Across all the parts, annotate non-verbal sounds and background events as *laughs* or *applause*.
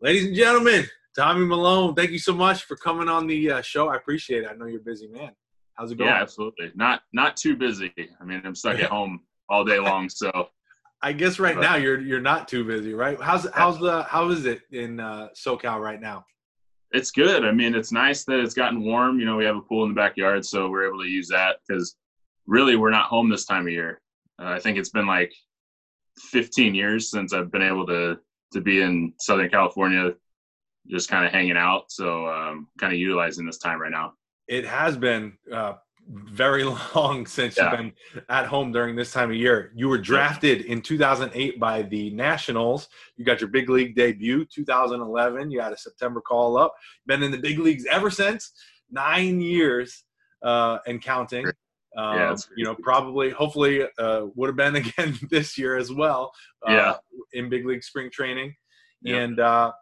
Ladies and gentlemen, Tommy Milone, thank you so much for coming on the uh, show. I appreciate it. I know you're a busy man. How's it going? Yeah, absolutely. Not not too busy. I mean, I'm stuck at *laughs* home all day long, so I guess right now you're you're not too busy, right? How's how's the how is it in uh, SoCal right now? It's good. I mean, it's nice that it's gotten warm. You know, we have a pool in the backyard, so we're able to use that because really we're not home this time of year. Uh, I think it's been like 15 years since I've been able to to be in Southern California, just kind of hanging out. So um, kind of utilizing this time right now. It has been uh, very *laughs* long since yeah. you've been at home during this time of year. You were drafted in 2008 by the Nationals. You got your big league debut 2011. You had a September call up. Been in the big leagues ever since. Nine years uh, and counting. Um, yeah, you know, probably, hopefully, uh, would have been *laughs* again this year as well. Uh, yeah. In big league spring training, yeah. and uh,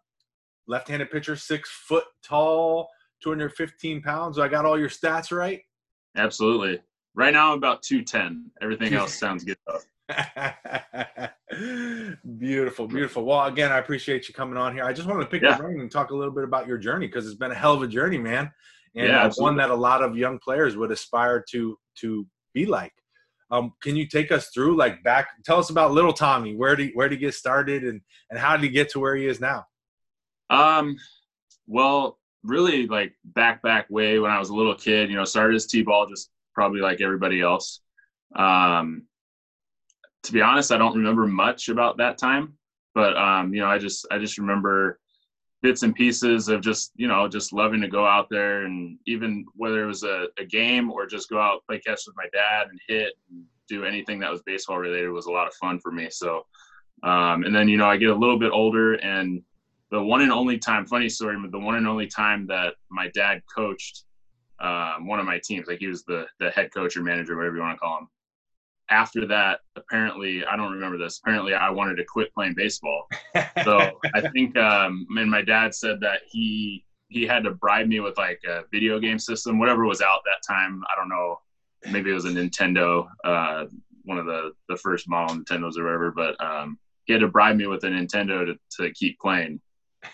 left-handed pitcher, six foot tall, 215 pounds. I got all your stats right. Absolutely. Right now, I'm about 210. Everything else sounds good though. *laughs* beautiful, beautiful. Well, again, I appreciate you coming on here. I just wanted to pick yeah. your brain and talk a little bit about your journey because it's been a hell of a journey, man, and yeah, one that a lot of young players would aspire to to be like. Um, can you take us through, like, back? Tell us about little Tommy. Where did where did he get started, and and how did he get to where he is now? Um, well, really like back back way when I was a little kid. You know, started as t-ball, just probably like everybody else. Um, to be honest, I don't remember much about that time, but um, you know, I just I just remember bits and pieces of just you know just loving to go out there and even whether it was a, a game or just go out play catch with my dad and hit and do anything that was baseball related was a lot of fun for me. So, um, and then you know I get a little bit older and the one and only time, funny story, but the one and only time that my dad coached um, one of my teams, like he was the the head coach or manager, whatever you want to call him. After that, apparently, I don't remember this. Apparently, I wanted to quit playing baseball. *laughs* so I think, um, and my dad said that he he had to bribe me with like a video game system, whatever was out that time. I don't know. Maybe it was a Nintendo, uh, one of the the first model Nintendos or whatever. But um, he had to bribe me with a Nintendo to to keep playing.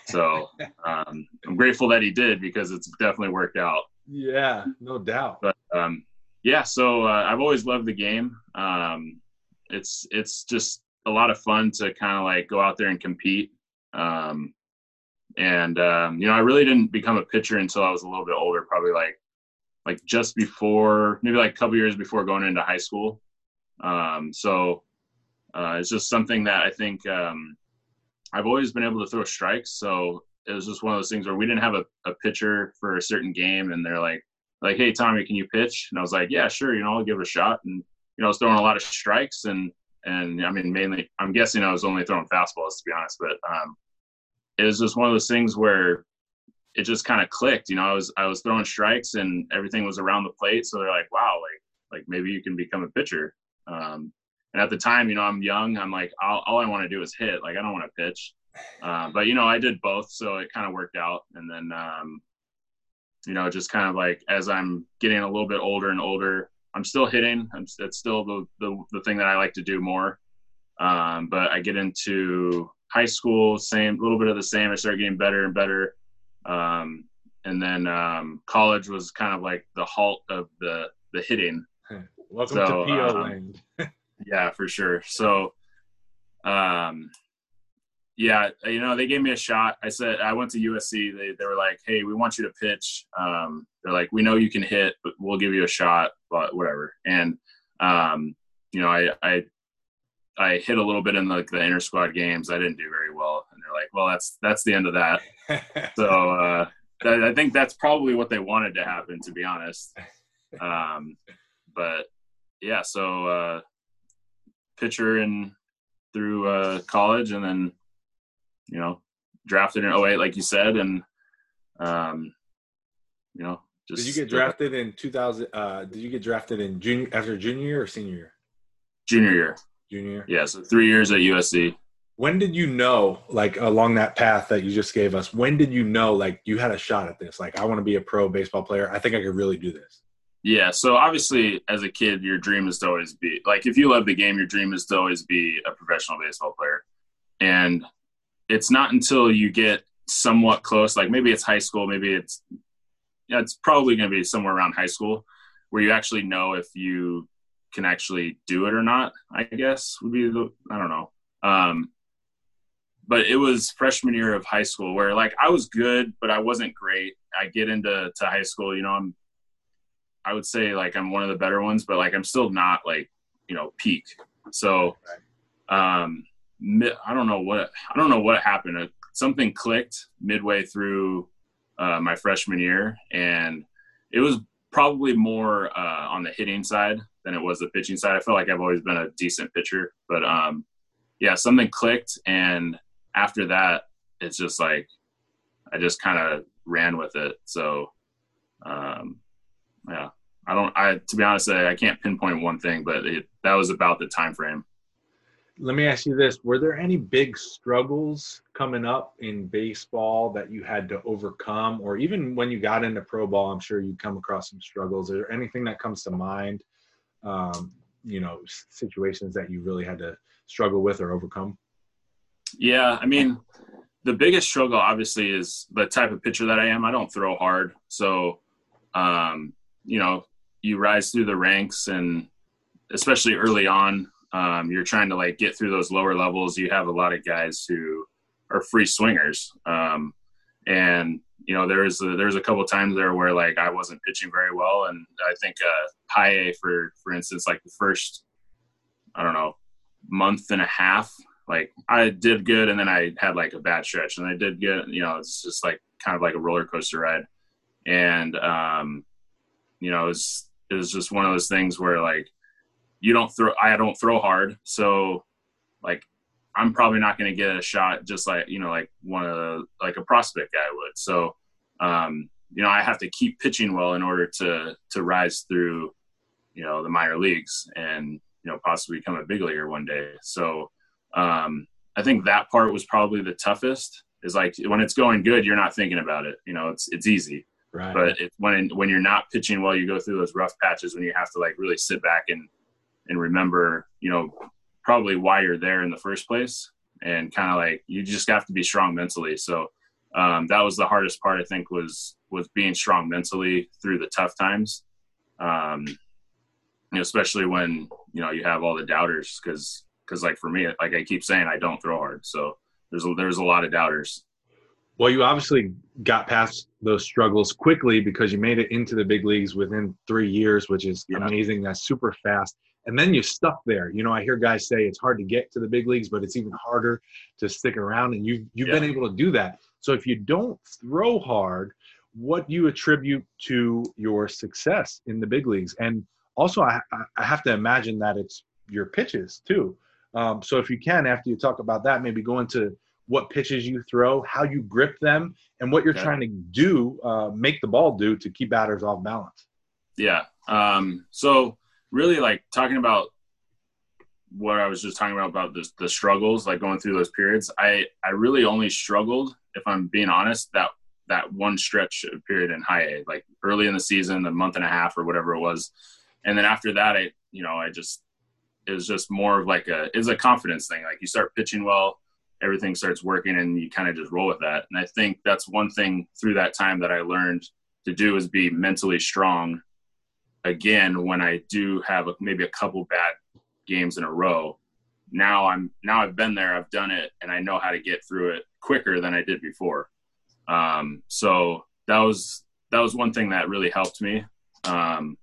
So *laughs* um, I'm grateful that he did because it's definitely worked out. Yeah, no doubt. But um, yeah, so uh, I've always loved the game. Um, it's it's just a lot of fun to kind of like go out there and compete. Um, and um, you know, I really didn't become a pitcher until I was a little bit older, probably like like just before, maybe like a couple years before going into high school. Um, so uh, it's just something that I think um, I've always been able to throw strikes. So it was just one of those things where we didn't have a, a pitcher for a certain game, and they're like, like, hey Tommy, can you pitch? And I was like, yeah, sure, you know, I'll give it a shot. And you know, I was throwing a lot of strikes, and and I mean, mainly, I'm guessing I was only throwing fastballs to be honest, but um, it was just one of those things where it just kind of clicked. You know, I was I was throwing strikes, and everything was around the plate. So they're like, wow, like like maybe you can become a pitcher. Um, and at the time, you know, I'm young. I'm like, all, all I want to do is hit. Like, I don't want to pitch. Uh, but you know, I did both, so it kind of worked out. And then, um, you know, just kind of like as I'm getting a little bit older and older, I'm still hitting. I'm it's still the the, the thing that I like to do more. Um, but I get into high school, same, a little bit of the same. I start getting better and better. Um, and then um, college was kind of like the halt of the the hitting. Welcome so, to PO um, land. *laughs* Yeah, for sure. So, um, yeah, you know, they gave me a shot. I said I went to USC. They they were like, "Hey, we want you to pitch." Um, they're like, "We know you can hit, but we'll give you a shot, but whatever." And um, you know, I I I hit a little bit in the, the inter squad games. I didn't do very well, and they're like, "Well, that's that's the end of that." *laughs* so uh, I think that's probably what they wanted to happen, to be honest. Um, but yeah, so uh, pitcher in through uh, college, and then you know drafted in 08, like you said, and um, you know just. Did you get drafted in 2000? Uh, did you get drafted in junior after junior year or senior year? Junior year. Junior year. Yeah, so three years at USC. When did you know, like along that path that you just gave us? When did you know, like you had a shot at this? Like I want to be a pro baseball player. I think I could really do this. Yeah, so obviously, as a kid, your dream is to always be like if you love the game, your dream is to always be a professional baseball player. And it's not until you get somewhat close. Like maybe it's high school, maybe it's yeah, it's probably going to be somewhere around high school where you actually know if you can actually do it or not. I guess would be the I don't know. Um, but it was freshman year of high school where like I was good, but I wasn't great. I get into to high school, you know, I'm I would say like I'm one of the better ones, but like I'm still not like you know peak. So um, I don't know what I don't know what happened. Uh, something clicked midway through uh, my freshman year, and it was probably more uh, on the hitting side than it was the pitching side. I feel like I've always been a decent pitcher, but um, yeah, something clicked, and after that, it's just like I just kind of ran with it. So um, yeah, I don't. I to be honest, I, I can't pinpoint one thing, but it, that was about the time frame. Let me ask you this: Were there any big struggles coming up in baseball that you had to overcome, or even when you got into pro ball? I'm sure you come across some struggles. Is there anything that comes to mind? Um, you know, situations that you really had to struggle with or overcome. Yeah, I mean, the biggest struggle obviously is the type of pitcher that I am. I don't throw hard, so um, you know, you rise through the ranks and especially early on um, you're trying to like get through those lower levels. You have a lot of guys who are free swingers. Um, and you know there's a, there's a couple times there where like I wasn't pitching very well. And I think uh, high A for for instance like the first I don't know month and a half like I did good. And then I had like a bad stretch and I did good. You know it's just like kind of like a roller coaster ride. And um, you know, it was, it was just one of those things where like you don't throw, I don't throw hard. So like, I'm probably not going to get a shot just like, you know, like one of the, like a prospect guy would. So, um, you know, I have to keep pitching well in order to, to rise through, you know, the minor leagues and, you know, possibly become a big leaguer one day. So, um, I think that part was probably the toughest is like when it's going good, you're not thinking about it. You know, it's, it's easy. Right. But it, when when you're not pitching well, you go through those rough patches when you have to like really sit back and and remember, you know, probably why you're there in the first place, and kind of like you just have to be strong mentally. So um, that was the hardest part. I think was was being strong mentally through the tough times, um, you know, especially when you know you have all the doubters because because like for me, like I keep saying, I don't throw hard, so there's a, there's a lot of doubters. Well, you obviously got past those struggles quickly because you made it into the big leagues within three years, which is yeah. amazing. That's super fast. And then you're stuck there. You know, I hear guys say it's hard to get to the big leagues, but it's even harder to stick around. And you've you've yeah. been able to do that. So if you don't throw hard, what do you attribute to your success in the big leagues? And also, I, I have to imagine that it's your pitches too. Um, so if you can, after you talk about that, maybe go into what pitches you throw, how you grip them, and what you're yeah. trying to do, uh, make the ball do to keep batters off balance. Yeah. Um, so really, like talking about what I was just talking about about the, the struggles, like going through those periods. I I really only struggled, if I'm being honest, that that one stretch period in high A, like early in the season, the month and a half or whatever it was, and then after that, I you know I just it was just more of like a it's a confidence thing. Like you start pitching well, everything starts working and you kind of just roll with that. And I think that's one thing through that time that I learned to do is be mentally strong again when I do have a, maybe a couple bad games in a row. Now I'm now I've been there, I've done it, and I know how to get through it quicker than I did before. Um, so that was that was one thing that really helped me, um,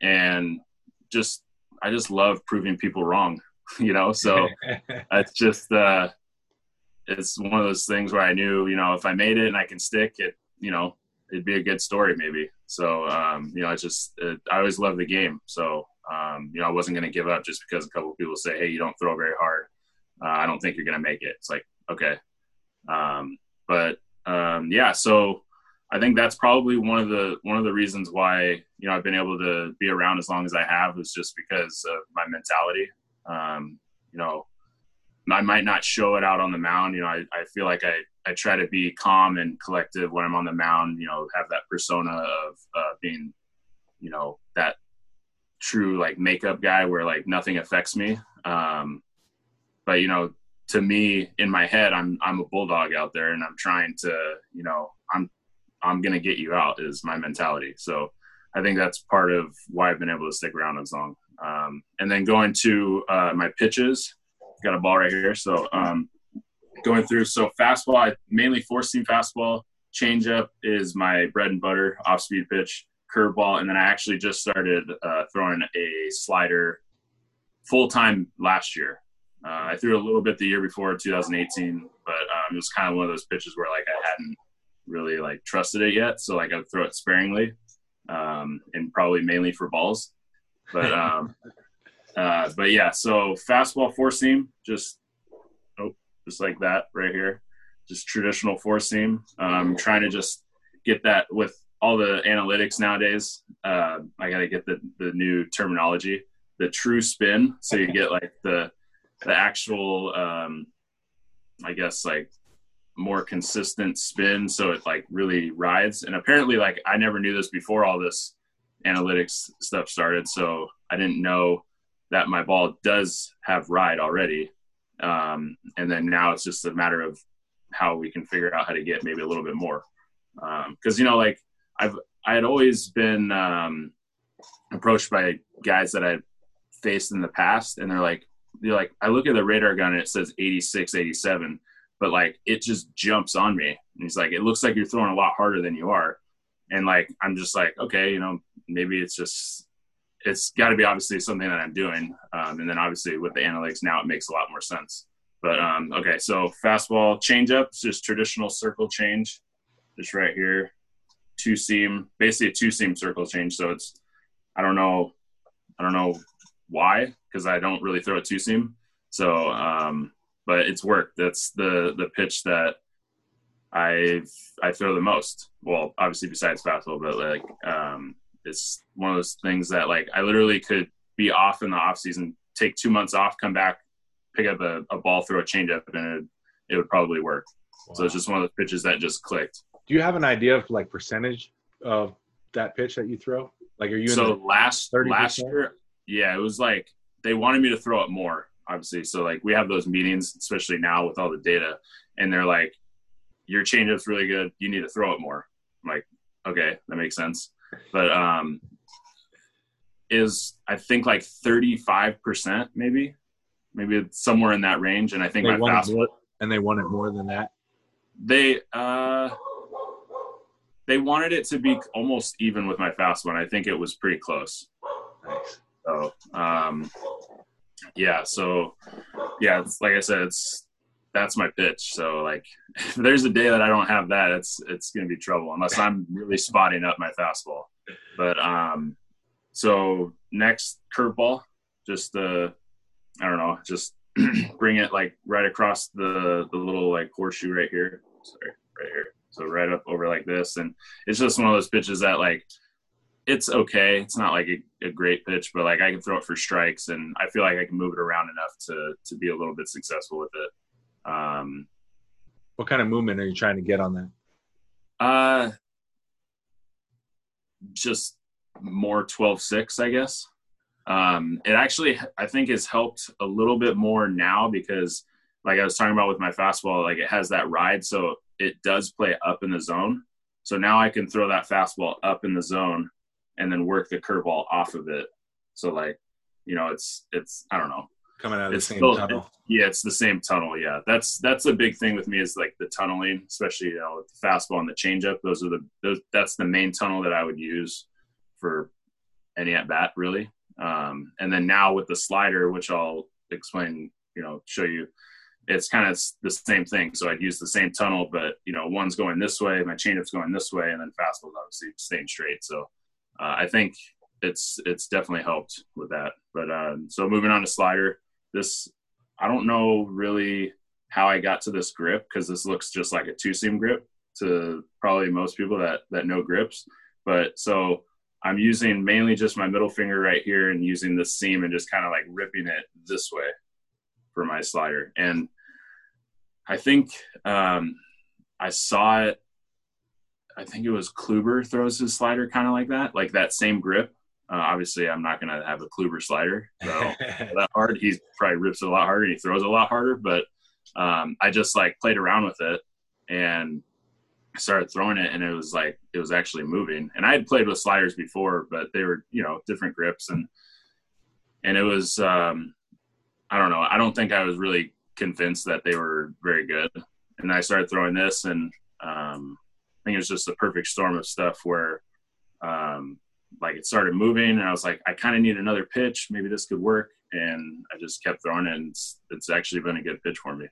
and just I just love proving people wrong, *laughs* you know. So *laughs* it's just uh, it's one of those things where I knew, you know, if I made it and I can stick it, you know, it'd be a good story maybe. So, um, you know, I just, it, I always love the game. So, um, you know, I wasn't going to give up just because a couple people say, Hey, you don't throw very hard. Uh, I don't think you're going to make it. It's like, okay. Um, but, um, yeah, so I think that's probably one of the, one of the reasons why, you know, I've been able to be around as long as I have is just because of my mentality. Um, you know, I might not show it out on the mound. You know, I, I feel like I, I try to be calm and collective when I'm on the mound, you know, have that persona of uh, being, you know, that true like makeup guy where like nothing affects me. Um, but you know, to me in my head i'm i'm a bulldog out there and i'm trying to you know i'm i'm gonna get you out is my mentality. So i think that's part of why i've been able to stick around as long. Um, and then going to uh, my pitches got a ball right here. So um, going through. So fastball I mainly four seam fastball. Changeup is my bread and butter off speed pitch curveball and then i actually just started uh, throwing a slider full time last year. Uh, I threw a little bit the year before, 2018, but um, it was kind of one of those pitches where like I hadn't really like trusted it yet, so like I'd throw it sparingly, um, and probably mainly for balls. But um, *laughs* uh, but yeah, so fastball four seam, just just like that right here, just traditional four seam. Um, trying to just get that with all the analytics nowadays. Uh, I got to get the the new terminology, the true spin, so you get like the the actual um i guess like more consistent spin. So it like really rides. And apparently like i never knew this before all this analytics stuff started. So i didn't know that my ball does have ride already um, and then now it's just a matter of how we can figure out how to get maybe a little bit more Um because um, you know like i've i had always been um, approached by guys that i faced in the past and they're like you're like I look at the radar gun and it says 86, 87, but like it just jumps on me. And he's like, it looks like you're throwing a lot harder than you are. And like I'm just like, okay, you know, maybe it's just it's got to be obviously something that I'm doing. Um, and then obviously with the analytics now, it makes a lot more sense. But um, okay, so fastball changeup, just traditional circle change, just right here, two seam, basically a two seam circle change. So it's I don't know, I don't know why because I don't really throw a two seam. So, um, but it's worked. That's the the pitch that I I throw the most. Well, obviously besides fastball, but like um, it's one of those things that like I literally could be off in the off season, take two months off, come back, pick up a, a ball, throw a changeup, and it, it would probably work. Wow. So it's just one of those pitches that just clicked. Do you have an idea of like percentage of that pitch that you throw? Like, are you so last 30%? last year? Yeah, it was like they wanted me to throw it more, obviously. So like we have those meetings, especially now with all the data, and they're like, "Your changeup's really good. You need to throw it more." I'm like, "Okay, that makes sense." But um, is I think like 35 percent, maybe, maybe it's somewhere in that range. And I think they my fast more, and they wanted more than that. They uh, they wanted it to be almost even with my fast one. I think it was pretty close. Nice. So, um, yeah, so yeah, it's, like I said, it's that's my pitch. So like, if *laughs* there's a day that I don't have that, it's it's gonna be trouble unless I'm really spotting up my fastball. But um, so next curveball, just uh, I don't know, just *clears throat* bring it like right across the the little like horseshoe right here. Sorry, right here. So right up over like this, and it's just one of those pitches that like it's okay. It's not like a, a, great pitch, but like I can throw it for strikes, and I feel like I can move it around enough to to be a little bit successful with it. Um, what kind of movement are you trying to get on that? Uh, just more 12-6, I guess. Um, it actually, I think, has helped a little bit more now because, like I was talking about with my fastball, like it has that ride, so it does play up in the zone. So now I can throw that fastball up in the zone and then work the curveball off of it. So like, you know, it's it's I don't know. Coming out of it's the same still, tunnel. It, yeah, it's the same tunnel. Yeah, that's that's a big thing with me is like the tunneling, especially you know with the fastball and the changeup. Those are the those that's the main tunnel that I would use for any at bat really. Um, and then now with the slider, which I'll explain, you know, show you, it's kind of the same thing. So I'd use the same tunnel, but you know, one's going this way, my changeup's going this way, and then fastball's obviously staying straight. So uh, I think it's it's definitely helped with that. But um, so moving on to slider, this I don't know really how I got to this grip because this looks just like a two seam grip to probably most people that that know grips. But so I'm using mainly just my middle finger right here and using the seam and just kind of like ripping it this way for my slider. And I think um, I saw it I think it was Kluber throws his slider kind of like that, like that same grip. Uh, obviously, I'm not going to have a Kluber slider *laughs* so that hard. He probably rips it a lot harder and he throws a lot harder. But um, I just like played around with it and started throwing it, and it was like it was actually moving. And I had played with sliders before, but they were you know different grips and and it was um, I don't know. I don't think I was really convinced that they were very good. And I started throwing this, and um, I think it was just a perfect storm of stuff where it started moving, and I was like, I kind of need another pitch. Maybe this could work, and I just kept throwing it, and it's, it's actually been a good pitch for me.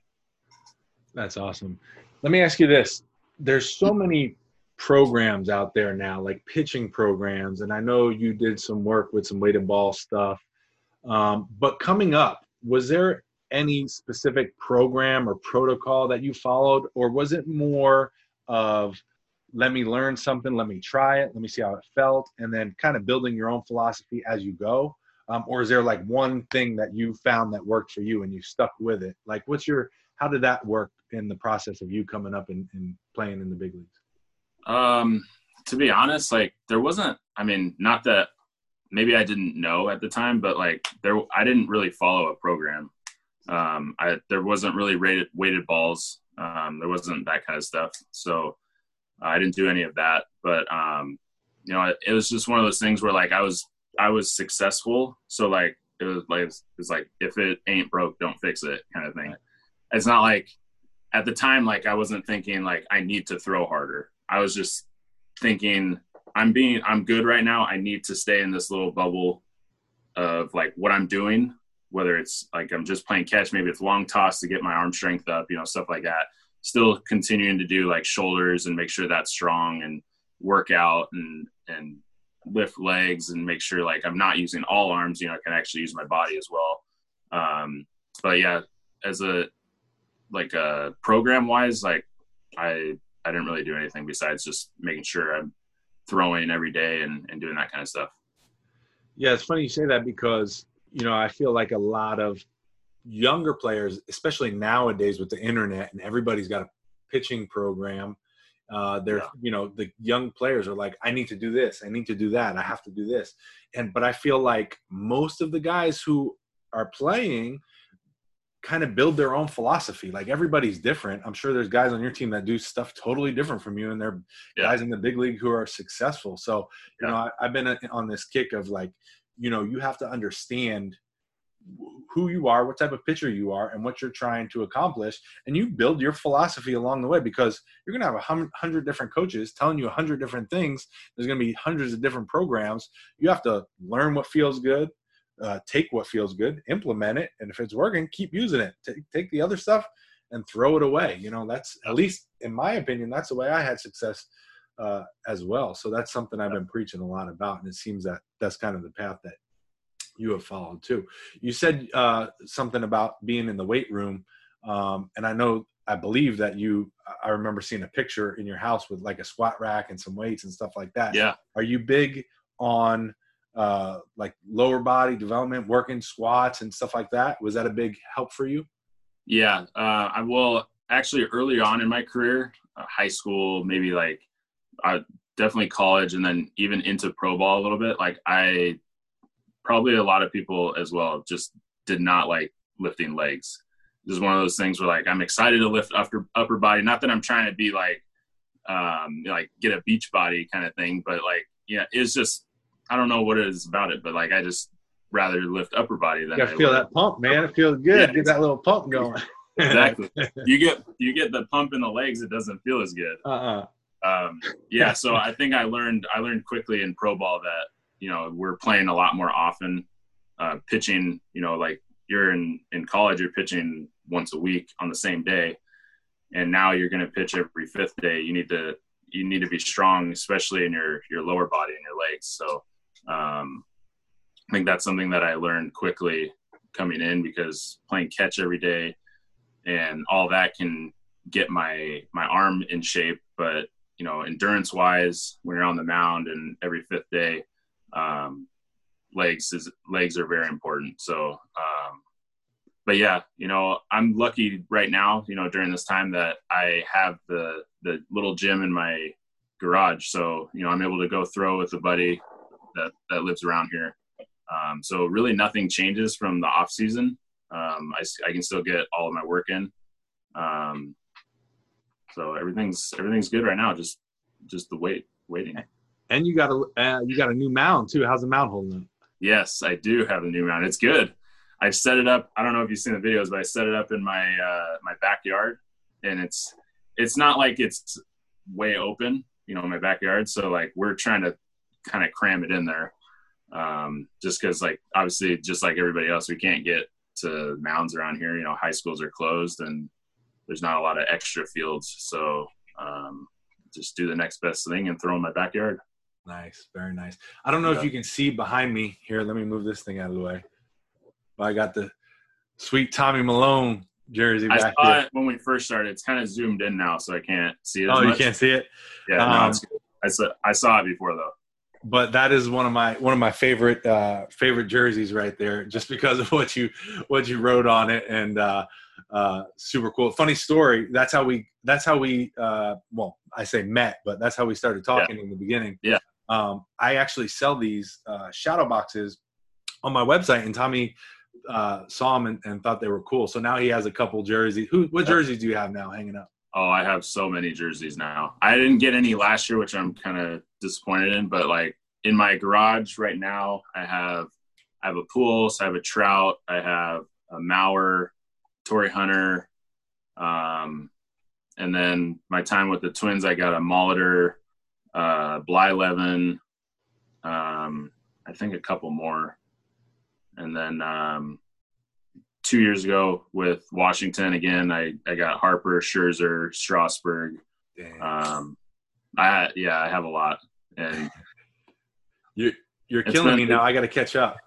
That's awesome. Let me ask you this: There's so many programs out there now, like pitching programs, and I know you did some work with some weighted ball stuff. Um, but coming up, was there any specific program or protocol that you followed, or was it more of let me learn something, let me try it, let me see how it felt, and then kind of building your own philosophy as you go? Um, or is there like one thing that you found that worked for you and you stuck with it? Like, what's your, how did that work in the process of you coming up and, and playing in the big leagues? Um, to be honest, like there wasn't, I mean, not that maybe I didn't know at the time, but like there, I didn't really follow a program. Um, I, there wasn't really rated, weighted balls. Um, there wasn't that kind of stuff. So I didn't do any of that, but, um, you know, it, was just one of those things where like I was, I was successful. So like, it was like, it's like, if it ain't broke, don't fix it kind of thing. It's not like at the time, like I wasn't thinking like I need to throw harder. I was just thinking I'm being, I'm good right now. I need to stay in this little bubble of like what I'm doing whether it's like I'm just playing catch, maybe it's long toss to get my arm strength up, you know, stuff like that. Still continuing to do like shoulders and make sure that's strong and work out and and lift legs and make sure like I'm not using all arms, you know, I can actually use my body as well. Um, but yeah, as a like a uh, program wise, like I I didn't really do anything besides just making sure I'm throwing every day and, and doing that kind of stuff. Yeah, it's funny you say that because you know, I feel like a lot of younger players, especially nowadays with the internet and everybody's got a pitching program. Uh, they're, yeah. you know, the young players are like, I need to do this, I need to do that, I have to do this. And, but I feel like most of the guys who are playing kind of build their own philosophy. Like everybody's different. I'm sure there's guys on your team that do stuff totally different from you, and they're yeah. guys in the big league who are successful. So, you yeah. know, I, have been on this kick of like, you know you have to understand who you are, what type of pitcher you are, and what you're trying to accomplish, and you build your philosophy along the way because you're going to have a hundred different coaches telling you a hundred different things. There's going to be hundreds of different programs. You have to learn what feels good, uh, take what feels good, implement it, and if it's working, keep using it. Take, take the other stuff and throw it away. You know, that's at least in my opinion, that's the way I had success uh, as well. So that's something I've been preaching a lot about, and it seems that that's kind of the path that you have followed too. You said uh, something about being in the weight room, um, and I know I believe that you. I remember seeing a picture in your house with like a squat rack and some weights and stuff like that. Yeah. Are you big on uh, like lower body development, working squats and stuff like that? Was that a big help for you? Yeah, uh, I will actually early on in my career, uh, high school, maybe like uh, definitely college, and then even into pro ball a little bit. Like I probably a lot of people as well just did not like lifting legs. This is one of those things where like I'm excited to lift upper upper body. Not that I'm trying to be like um like get a beach body kind of thing, but like yeah, it's just I don't know what it is about it, but like I just rather lift upper body than you I feel that pump, man. It feels good. Yeah, get that little pump going. *laughs* exactly. You get you get the pump in the legs, it doesn't feel as good. Uh-uh. Um, yeah, so I think I learned I learned quickly in pro ball that you know we're playing a lot more often uh, pitching you know like you're in in college you're pitching once a week on the same day. And now you're going to pitch every fifth day. You need to you need to be strong especially in your your lower body and your legs. So um, i think that's something that i learned quickly coming in because playing catch every day and all that can get my my arm in shape. But you know endurance wise when you're on the mound and every fifth day um, legs is legs are very important. So, um, but yeah, you know, I'm lucky right now. You know, during this time that I have the the little gym in my garage, so you know, I'm able to go throw with a buddy that that lives around here. Um, so really, nothing changes from the off season. Um, I, I can still get all of my work in. Um, so everything's everything's good right now. Just just the wait waiting. And you got a uh, you got a new mound too. How's the mound holding up? Yes, I do have a new mound. It's good. I've set it up. I don't know if you've seen the videos, but I set it up in my uh, my backyard, and it's it's not like it's way open, you know, in my backyard. So like we're trying to kind of cram it in there, um, just because like obviously just like everybody else, we can't get to mounds around here. You know, high schools are closed, and there's not a lot of extra fields. So um, just do the next best thing and throw in my backyard. Nice, very nice. I don't know yeah. if you can see behind me here. Let me move this thing out of the way. But I got the sweet Tommy Milone jersey. I saw here. it when we first started. It's kind of zoomed in now, so I can't see it. oh, you can't see it. Yeah, um, no, I saw I saw it before though. But that is one of my one of my favorite uh, favorite jerseys right there, just because of what you what you wrote on it, and uh, uh, super cool. Funny story. That's how we. That's how we. Uh, well, I say met, but that's how we started talking yeah. in the beginning. Yeah. Um, I actually sell these uh, shadow boxes on my website, and Tommy uh, saw them and, and, thought they were cool. So now he has a couple jerseys. Who? What jerseys do you have now hanging up? Oh, I have so many jerseys now. I didn't get any last year, which I'm kind of disappointed in. But like in my garage right now, I have I have a pool, so I have a Trout, I have a Mauer, Torii Hunter, um, and then my time with the Twins, I got a Molitor, uh, Blyleven, um, I think a couple more, and then um, two years ago with Washington again, I I got Harper, Scherzer, Strasburg. Um, I yeah, I have a lot, and *laughs* you you're killing me now. I got to catch up.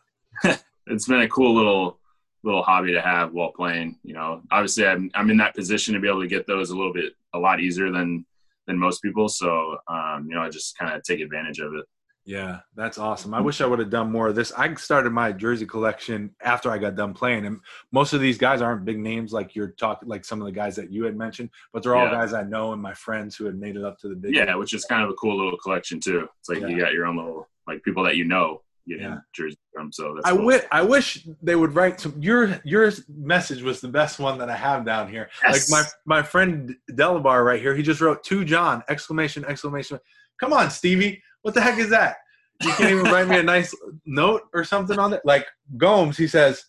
*laughs* it's been a cool little little hobby to have while playing. You know, obviously I'm I'm in that position to be able to get those a little bit a lot easier than than most people. So um, you know, I just kind of take advantage of it. Yeah, that's awesome. I wish I would have done more of this. I started my jersey collection after I got done playing, and most of these guys aren't big names like you're talking, like some of the guys that you had mentioned, but they're all yeah. guys I know and my friends who had made it up to the big. Yeah, which is kind of a cool little collection too. It's like yeah. you got your own little like people that you know getting yeah. jersey from. So I cool. wish I wish they would write some. Your your message was the best one that I have down here. Yes. Like my my friend Delabar right here, he just wrote to John exclamation exclamation. Come on, Stevie, what the heck is that? You can't even write me a nice note or something on it. Like Gomes, he says,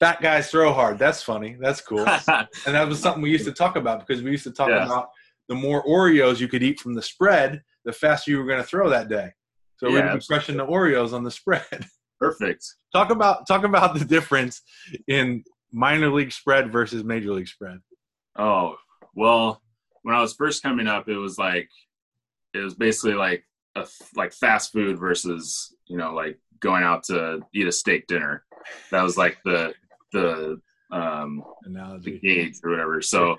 "Fat guys throw hard." That's funny. That's cool. *laughs* and that was something we used to talk about because we used to talk yeah. about the more Oreos you could eat from the spread, the faster you were going to throw that day. So yeah, we're crushing the Oreos on the spread. *laughs* Perfect. talk about talk about the difference in minor league spread versus major league spread. Oh well, when I was first coming up, it was like it was basically like a like fast food versus you know like going out to eat a steak dinner. That was like the the um Analogy. the gauge or whatever. So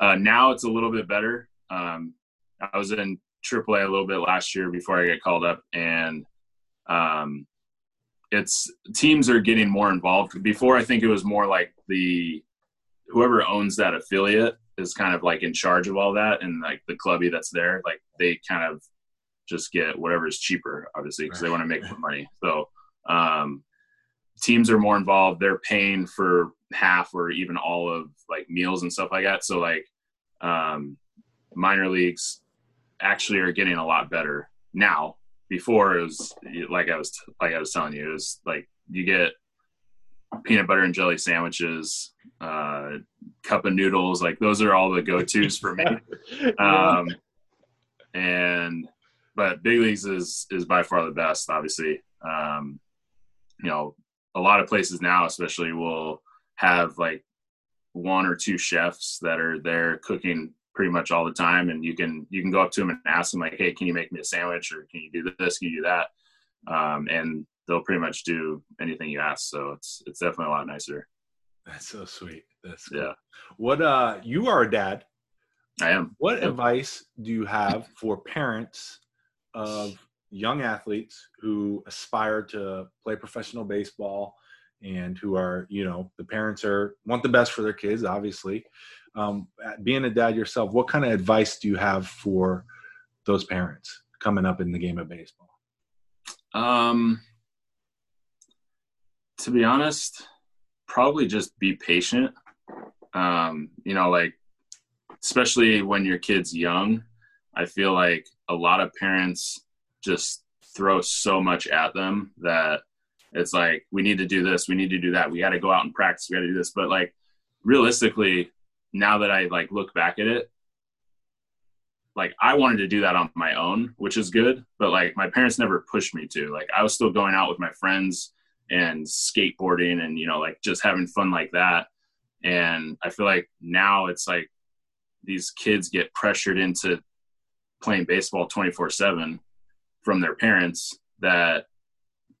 uh, now it's a little bit better. Um, I was in AAA a a little bit last year before I get called up, and um, it's teams are getting more involved. Before, I think it was more like the whoever owns that affiliate is kind of like in charge of all that, and like the clubby that's there, like they kind of just get whatever is cheaper, obviously, because they want to make more money. So um, teams are more involved. They're paying for half or even all of like meals and stuff like that. So like um, minor leagues actually are getting a lot better now. Before it was like I was like I was telling you, it was like you get peanut butter and jelly sandwiches, uh, cup of noodles. Like those are all the go tos for me. *laughs* Um, and but big leagues is is by far the best. Obviously, um, you know, a lot of places now, especially, will have like one or two chefs that are there cooking pretty much all the time and you can you can go up to them and ask them like hey can you make me a sandwich or can you do this can you do that? Um, and they'll pretty much do anything you ask so it's it's definitely a lot nicer. That's so sweet. That's cool. yeah. What uh you are a dad. I am. What advice do you have for parents of young athletes who aspire to play professional baseball and who are you know the parents are want the best for their kids obviously um, being a dad yourself, what kind of advice do you have for those parents coming up in the game of baseball? Um, to be honest, probably just be patient. Um, you know, like especially when your kid's young, I feel like a lot of parents just throw so much at them that it's like we need to do this, we need to do that, we got to go out and practice, we got to do this. But like realistically, now that I like look back at it, like I wanted to do that on my own, which is good, but like my parents never pushed me to. Like I was still going out with my friends and skateboarding and you know like just having fun like that. And I feel like now it's like these kids get pressured into playing baseball 24/7 from their parents that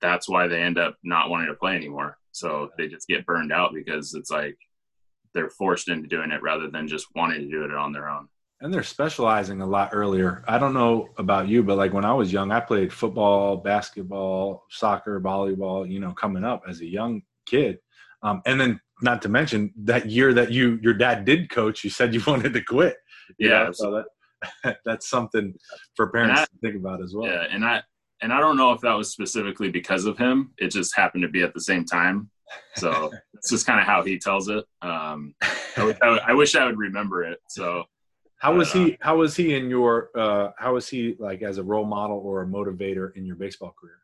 that's why they end up not wanting to play anymore. So they just get burned out because it's like they're forced into doing it rather than just wanting to do it on their own. And they're specializing a lot earlier. I don't know about you, but like when I was young, I played football, basketball, soccer, volleyball, you know, coming up as a young kid. Um, and then not to mention that year that you your dad did coach, you said you *laughs* wanted to quit. Yeah. Know, so that *laughs* that's something for parents I, to think about as well. Yeah, and I and I don't know if that was specifically because of him. It just happened to be at the same time. So it's just kind of how he tells it. Um, I, wish I, I, wish I would remember it. So how was he? How was he in your? Uh, how was he like as a role model or a motivator in your baseball career?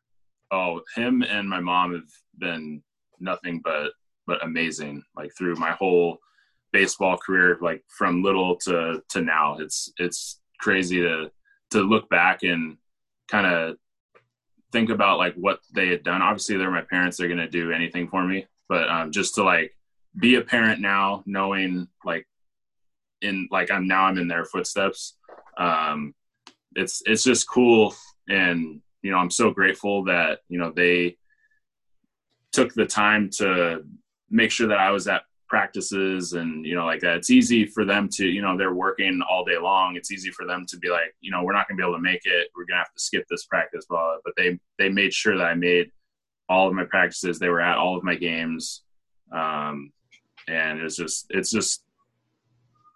Oh, him and my mom have been nothing but but amazing. Like through my whole baseball career, like from little to to now, it's it's crazy to to look back and kind of think about like what they had done. Obviously, they're my parents; they're gonna do anything for me. But um, just to like be a parent now, knowing like in like I'm now I'm in their footsteps. Um, it's it's just cool, and you know I'm so grateful that you know they took the time to make sure that I was at practices and you know like that. It's easy for them to you know they're working all day long. It's easy for them to be like you know we're not going to be able to make it. We're going to have to skip this practice but they they made sure that i made all of my practices. They were at all of my games. Um, and it's just it's just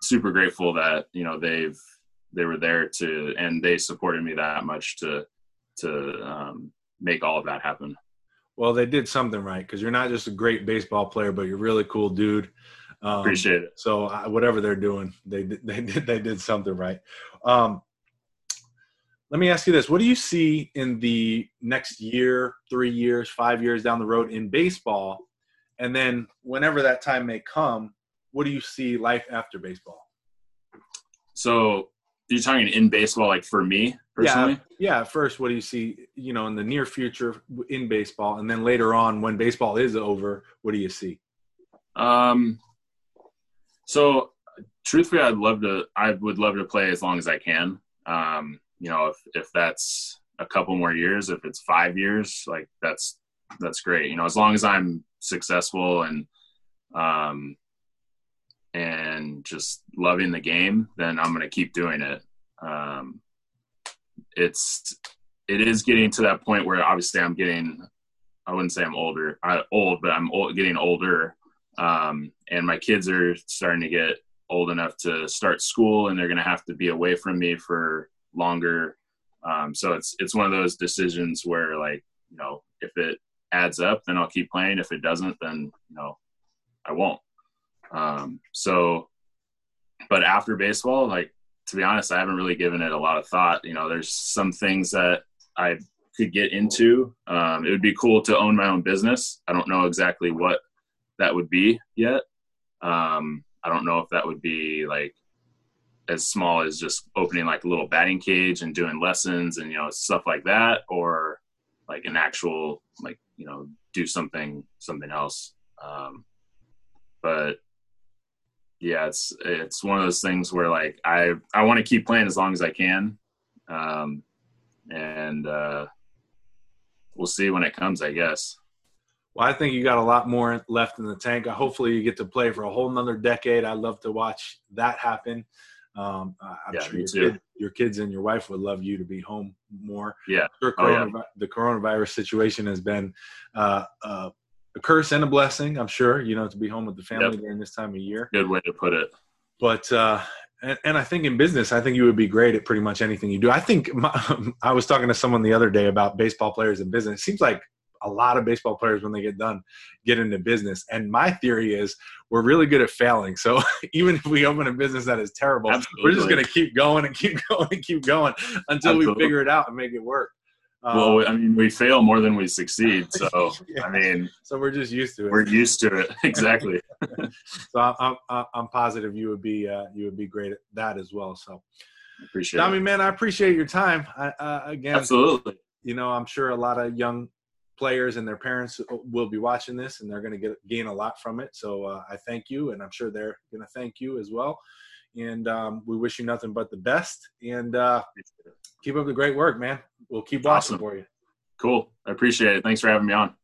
super grateful that you know they've they were there to and they supported me that much to to um, make all of that happen well, they did something right because you're not just a great baseball player, but you're a really cool dude. Um, Appreciate it. So uh, whatever they're doing, they *laughs* they did they did something right. Um, let me ask you this: What do you see in the next year, three years, five years down the road in baseball? And then, whenever that time may come, what do you see life after baseball? So you're talking in baseball, like for me personally? Yeah, yeah. First, what do you see, you know, in the near future in baseball, and then later on, when baseball is over, what do you see? Um, so truthfully, I'd love to. I would love to play as long as I can. Um, you know, if if that's a couple more years, if it's five years, like that's that's great. You know, as long as I'm successful and um and just loving the game, then I'm going to keep doing it. Um, it's it is getting to that point where obviously I'm getting I wouldn't say I'm older I, old, but I'm old, getting older, um, and my kids are starting to get old enough to start school, and they're going to have to be away from me for longer. Um, so it's it's one of those decisions where like you know if it adds up, then I'll keep playing. If it doesn't, then you know I won't. Um, so, but after baseball, like to be honest, I haven't really given it a lot of thought. You know, there's some things that I could get into. Um, it would be cool to own my own business. I don't know exactly what that would be yet. Um, I don't know if that would be like as small as just opening like a little batting cage and doing lessons and you know stuff like that, or like an actual like you know do something something else. Um, but yeah, it's it's one of those things where like I I want to keep playing as long as I can, um, and uh, we'll see when it comes, I guess. Well, I think you got a lot more left in the tank. Hopefully, you get to play for a whole another decade. I'd love to watch that happen. Um, I'm yeah, sure your, kid, your, kids and your wife would love you to be home more. Yeah. Sure oh, yeah. The coronavirus situation has been uh, uh, a curse and a blessing, I'm sure, you know, to be home with the family yep. during this time of year. Good way to put it. But, uh, and, and, I think in business, I think you would be great at pretty much anything you do. I think my, *laughs* I was talking to someone the other day about baseball players in business. It seems like a lot of baseball players when they get done get into business. And my theory is we're really good at failing. So *laughs* even if we open a business that is terrible, Absolutely. we're just going to keep going and keep *laughs* going and keep going until Absolutely. we figure it out and make it work. Well, um, I mean, we fail more than we succeed. *laughs* So, yeah. I mean, so we're just used to it. We're used to it. *laughs* Exactly. *laughs* so I'm, I'm, I'm positive you would be, uh, you would be great at that as well. So appreciate Tommy, it. man, I appreciate your time. I, uh, again, absolutely. You know, I'm sure a lot of young players and their parents will be watching this and they're going to get gain a lot from it. So uh, I thank you, and I'm sure they're going to thank you as well. And um, we wish you nothing but the best. And uh, keep up the great work, man. We'll keep watching awesome. for you. Cool. I appreciate it. Thanks for having me on.